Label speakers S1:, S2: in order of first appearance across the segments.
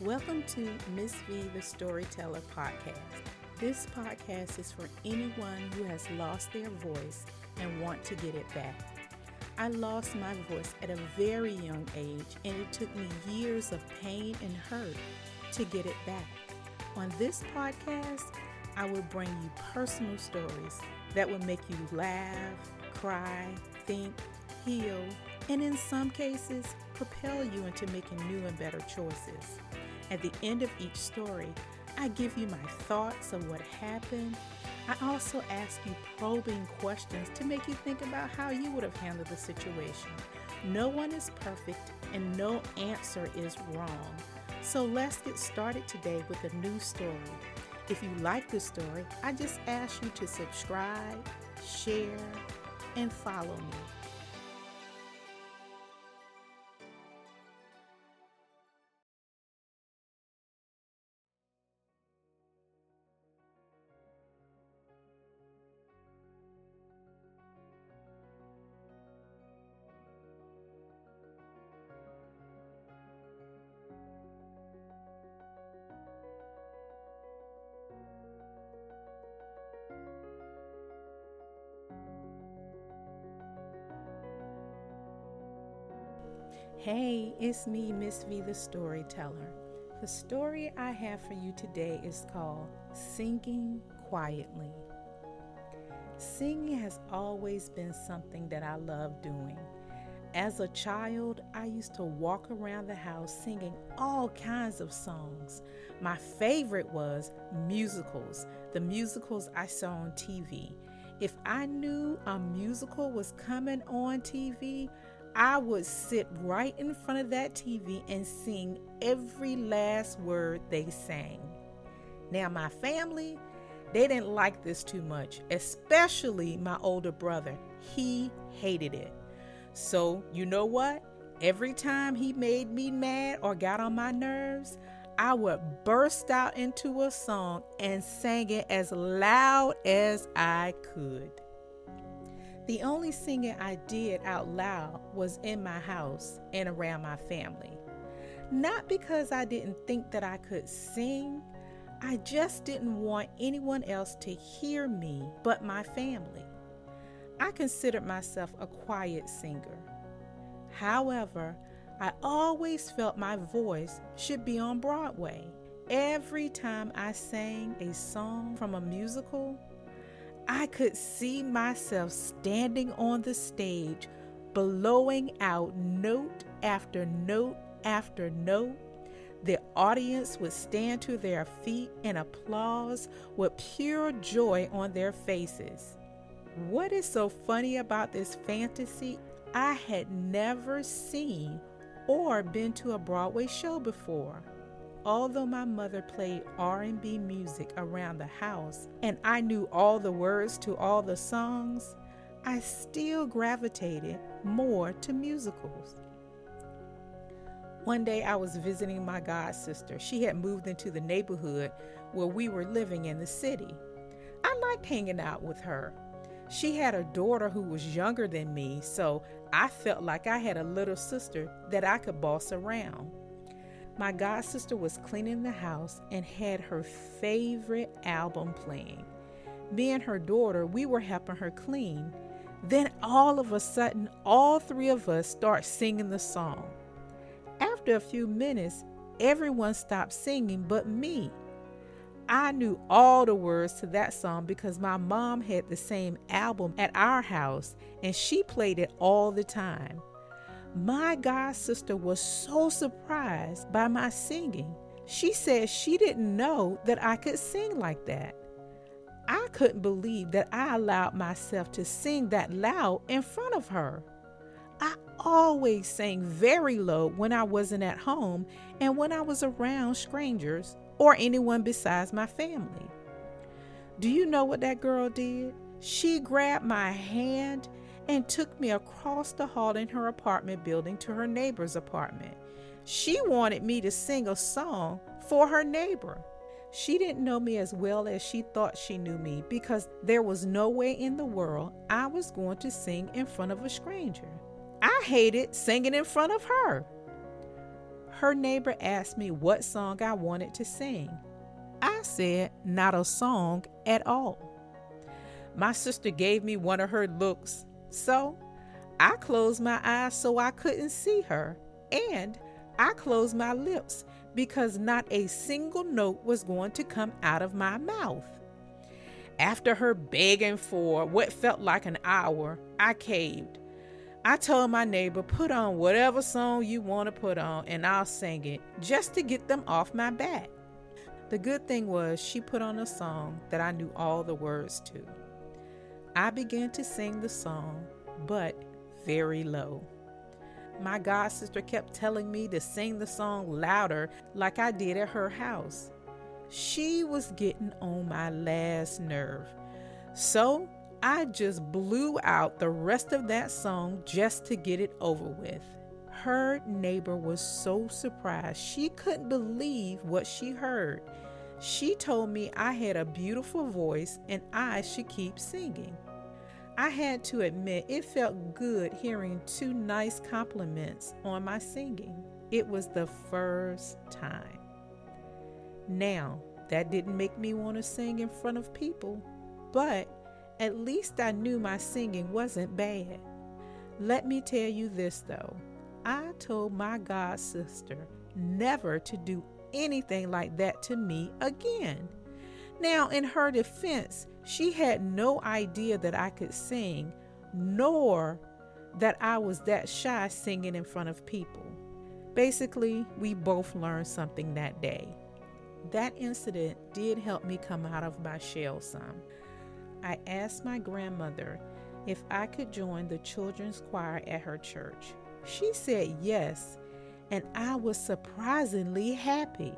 S1: Welcome to Miss V the Storyteller podcast. This podcast is for anyone who has lost their voice and want to get it back. I lost my voice at a very young age, and it took me years of pain and hurt to get it back. On this podcast, I will bring you personal stories that will make you laugh, cry, think, heal, and in some cases, propel you into making new and better choices. At the end of each story, I give you my thoughts of what happened. I also ask you probing questions to make you think about how you would have handled the situation. No one is perfect and no answer is wrong. So let's get started today with a new story. If you like the story, I just ask you to subscribe, share, and follow me. Hey, it's me, Miss V the Storyteller. The story I have for you today is called Singing Quietly. Singing has always been something that I love doing. As a child, I used to walk around the house singing all kinds of songs. My favorite was musicals, the musicals I saw on TV. If I knew a musical was coming on TV, I would sit right in front of that TV and sing every last word they sang. Now, my family, they didn't like this too much, especially my older brother. He hated it. So, you know what? Every time he made me mad or got on my nerves, I would burst out into a song and sang it as loud as I could. The only singing I did out loud was in my house and around my family. Not because I didn't think that I could sing, I just didn't want anyone else to hear me but my family. I considered myself a quiet singer. However, I always felt my voice should be on Broadway. Every time I sang a song from a musical, I could see myself standing on the stage, blowing out note after note after note. The audience would stand to their feet and applause with pure joy on their faces. What is so funny about this fantasy? I had never seen or been to a Broadway show before. Although my mother played R&B music around the house and I knew all the words to all the songs, I still gravitated more to musicals. One day I was visiting my god sister. She had moved into the neighborhood where we were living in the city. I liked hanging out with her. She had a daughter who was younger than me, so I felt like I had a little sister that I could boss around. My god sister was cleaning the house and had her favorite album playing. Me and her daughter, we were helping her clean. Then all of a sudden, all three of us start singing the song. After a few minutes, everyone stopped singing but me. I knew all the words to that song because my mom had the same album at our house and she played it all the time. My god sister was so surprised by my singing. She said she didn't know that I could sing like that. I couldn't believe that I allowed myself to sing that loud in front of her. I always sang very low when I wasn't at home and when I was around strangers or anyone besides my family. Do you know what that girl did? She grabbed my hand and took me across the hall in her apartment building to her neighbor's apartment. She wanted me to sing a song for her neighbor. She didn't know me as well as she thought she knew me because there was no way in the world I was going to sing in front of a stranger. I hated singing in front of her. her neighbor asked me what song I wanted to sing. I said, not a song at all. My sister gave me one of her looks, so I closed my eyes so I couldn't see her, and I closed my lips because not a single note was going to come out of my mouth. After her begging for what felt like an hour, I caved. I told my neighbor, put on whatever song you want to put on and I'll sing it just to get them off my back. The good thing was she put on a song that I knew all the words to. I began to sing the song, but very low. My god sister kept telling me to sing the song louder like I did at her house. She was getting on my last nerve. So I just blew out the rest of that song just to get it over with. Her neighbor was so surprised. She couldn't believe what she heard. She told me I had a beautiful voice and I should keep singing. I had to admit it felt good hearing two nice compliments on my singing. It was the first time. Now, that didn't make me want to sing in front of people, but at least I knew my singing wasn't bad. Let me tell you this though. I told my god sister never to do anything like that to me again. Now, in her defense, she had no idea that I could sing, nor that I was that shy singing in front of people. Basically, we both learned something that day. That incident did help me come out of my shell some. I asked my grandmother if I could join the children's choir at her church. She said yes, and I was surprisingly happy.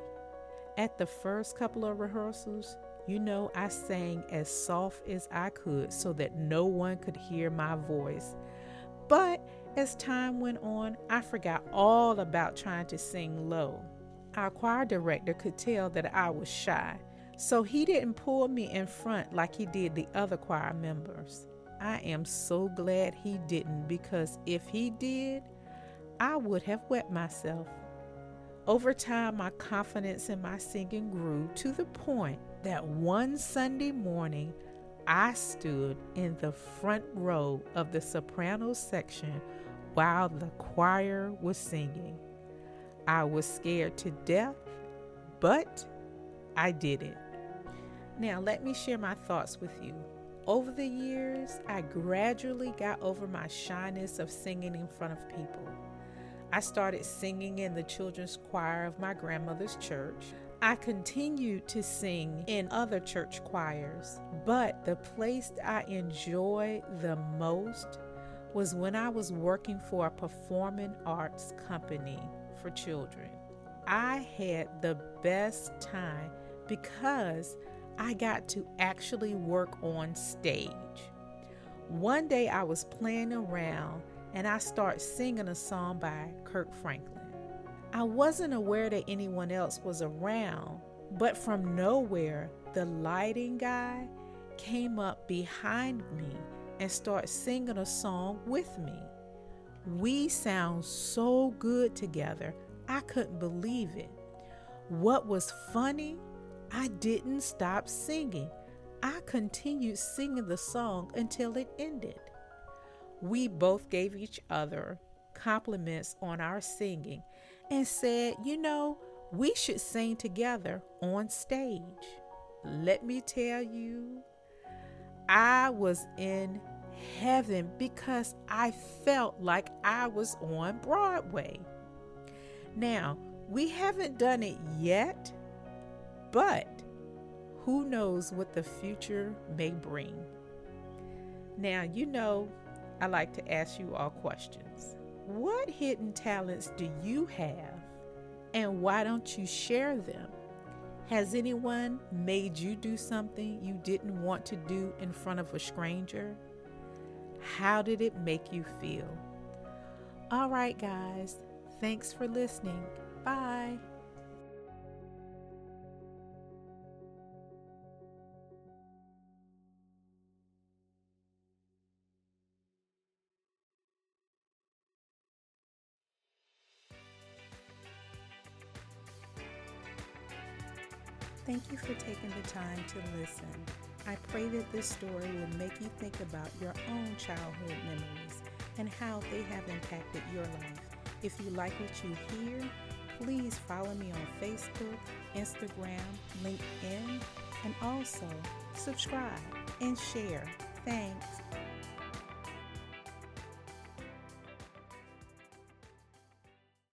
S1: At the first couple of rehearsals, you know, I sang as soft as I could so that no one could hear my voice. But as time went on, I forgot all about trying to sing low. Our choir director could tell that I was shy, so he didn't pull me in front like he did the other choir members. I am so glad he didn't because if he did, I would have wet myself. Over time, my confidence in my singing grew to the point that one Sunday morning, I stood in the front row of the soprano section while the choir was singing. I was scared to death, but I did it. Now, let me share my thoughts with you. Over the years, I gradually got over my shyness of singing in front of people. I started singing in the children's choir of my grandmother's church. I continued to sing in other church choirs, but the place I enjoyed the most was when I was working for a performing arts company for children. I had the best time because I got to actually work on stage. One day I was playing around and I start singing a song by Kirk Franklin. I wasn't aware that anyone else was around, but from nowhere, the lighting guy came up behind me and started singing a song with me. We sound so good together, I couldn't believe it. What was funny I didn't stop singing. I continued singing the song until it ended. We both gave each other compliments on our singing and said, you know, we should sing together on stage. Let me tell you, I was in heaven because I felt like I was on Broadway. Now, we haven't done it yet but who knows what the future may bring? Now, you know, I like to ask you all questions. What hidden talents do you have, and why don't you share them? Has anyone made you do something you didn't want to do in front of a stranger? How did it make you feel? All right, guys, thanks for listening. Bye. Thank you for taking the time to listen. I pray that this story will make you think about your own childhood memories and how they have impacted your life. If you like what you hear, please follow me on Facebook, Instagram, LinkedIn, and also subscribe and share. Thanks.